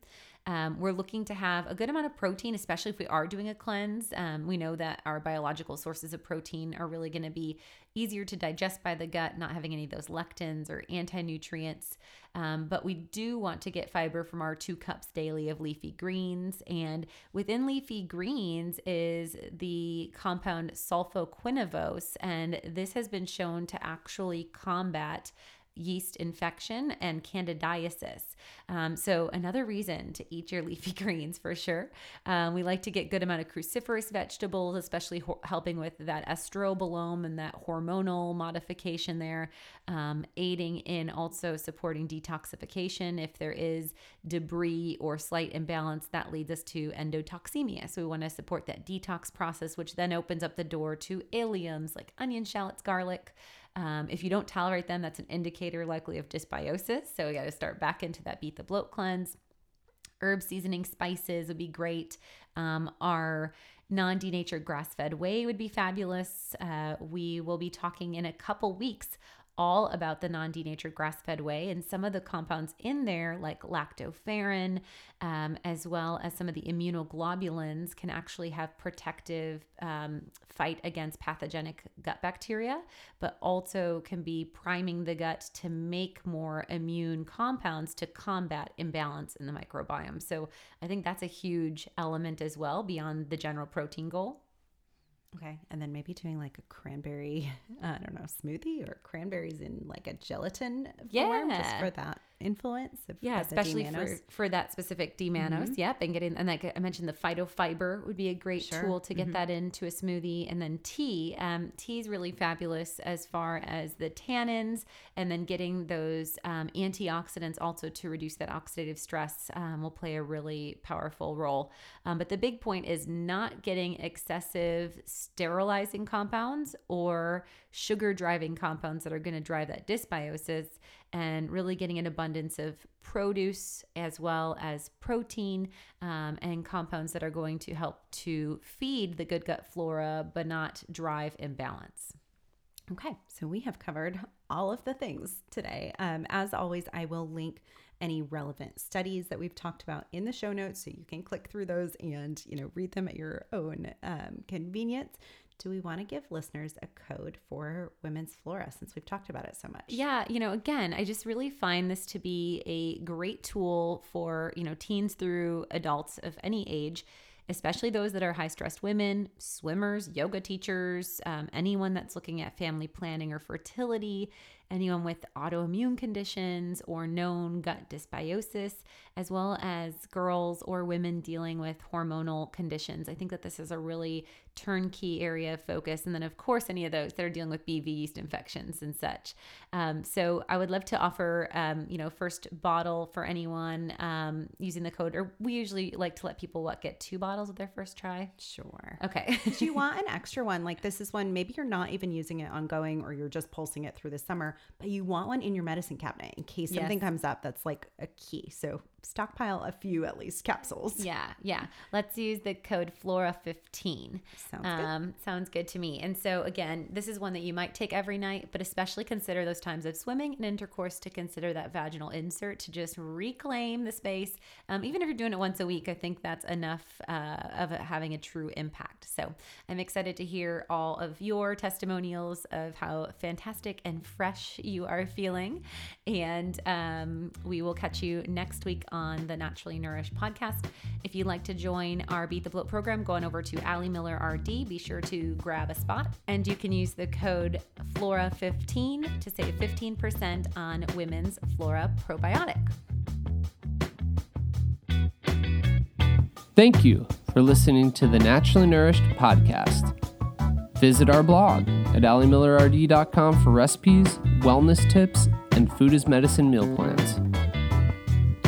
Um, we're looking to have a good amount of protein, especially if we are doing a cleanse. Um, we know that our biological sources of protein are really going to be easier to digest by the gut, not having any of those lectins or anti nutrients. Um, but we do want to get fiber from our two cups daily of leafy greens. And within leafy greens is the compound sulfoquinovose. And this has been shown to actually combat yeast infection and candidiasis. Um, so another reason to eat your leafy greens for sure. Um, we like to get good amount of cruciferous vegetables, especially ho- helping with that estrobolome and that hormonal modification there, um, aiding in also supporting detoxification. If there is debris or slight imbalance, that leads us to endotoxemia. So we want to support that detox process, which then opens up the door to alliums like onion, shallots, garlic. Um, if you don't tolerate them, that's an indicator likely of dysbiosis. So we got to start back into that beat the bloat cleanse. Herb seasoning spices would be great. Um, our non denatured grass fed whey would be fabulous. Uh, we will be talking in a couple weeks all about the non denatured grass fed whey and some of the compounds in there, like lactoferrin, um, as well as some of the immunoglobulins, can actually have protective um, fight against pathogenic gut bacteria, but also can be priming the gut to make more immune compounds to combat imbalance in the microbiome. So I think that's a huge element as well beyond the general protein goal. Okay. And then maybe doing like a cranberry, I don't know, smoothie or cranberries in like a gelatin form Yeah. just for that influence. Of, Yeah, especially for, for that specific D mannose. Yep. And getting, and like I mentioned, the phytofiber would be a great Sure. tool to get that into a smoothie. And then tea. Um, tea is really fabulous as far as the tannins and then getting those um, antioxidants also to reduce that oxidative stress um, will play a really powerful role. Um, but the big point is not getting excessive sterilizing compounds or sugar driving compounds that are going to drive that dysbiosis and really getting an abundance of produce as well as protein um, and compounds that are going to help to feed the good gut flora but not drive imbalance. Okay, so we have covered all of the things today. Um, as always, I will link any relevant studies that we've talked about in the show notes, so you can click through those and you know read them at your own um, convenience. Do we want to give listeners a code for Women's Flora since we've talked about it so much? Yeah, you know, again, I just really find this to be a great tool for, you know, teens through adults of any age, especially those that are high stressed women, swimmers, yoga teachers, um, anyone that's looking at family planning or fertility, anyone with autoimmune conditions or known gut dysbiosis, as well as girls or women dealing with hormonal conditions. I think that this is a really turnkey area of focus. And then, of course, any of those that are dealing with BV yeast infections and such. Um, so I would love to offer, um, you know, first bottle for anyone um, using the code, or we usually like to let people what get two bottles with their first try. Sure. Okay. Do you want an extra one? Like this is one, maybe you're not even using it ongoing or you're just pulsing it through the summer, but you want one in your medicine cabinet in case something comes up that's like a key. So stockpile a few at least capsules. Yeah, yeah. Let's use the code Flora15. Sounds good. Um, sounds good to me. And so, again, this is one that you might take every night, but especially consider those times of swimming and intercourse to consider that vaginal insert to just reclaim the space. Um, even if you're doing it once a week, I think that's enough uh, of it having a true impact. So, I'm excited to hear all of your testimonials of how fantastic and fresh you are feeling. And um, we will catch you next week on the Naturally Nourished podcast. If you'd like to join our Beat the Bloat program, go on over to Ali Miller RD. Be sure to grab a spot, and you can use the code Flora15 to save 15% on women's Flora probiotic. Thank you for listening to the Naturally Nourished podcast. Visit our blog at alimillerrd.com for recipes, wellness tips, and food as medicine meal plans.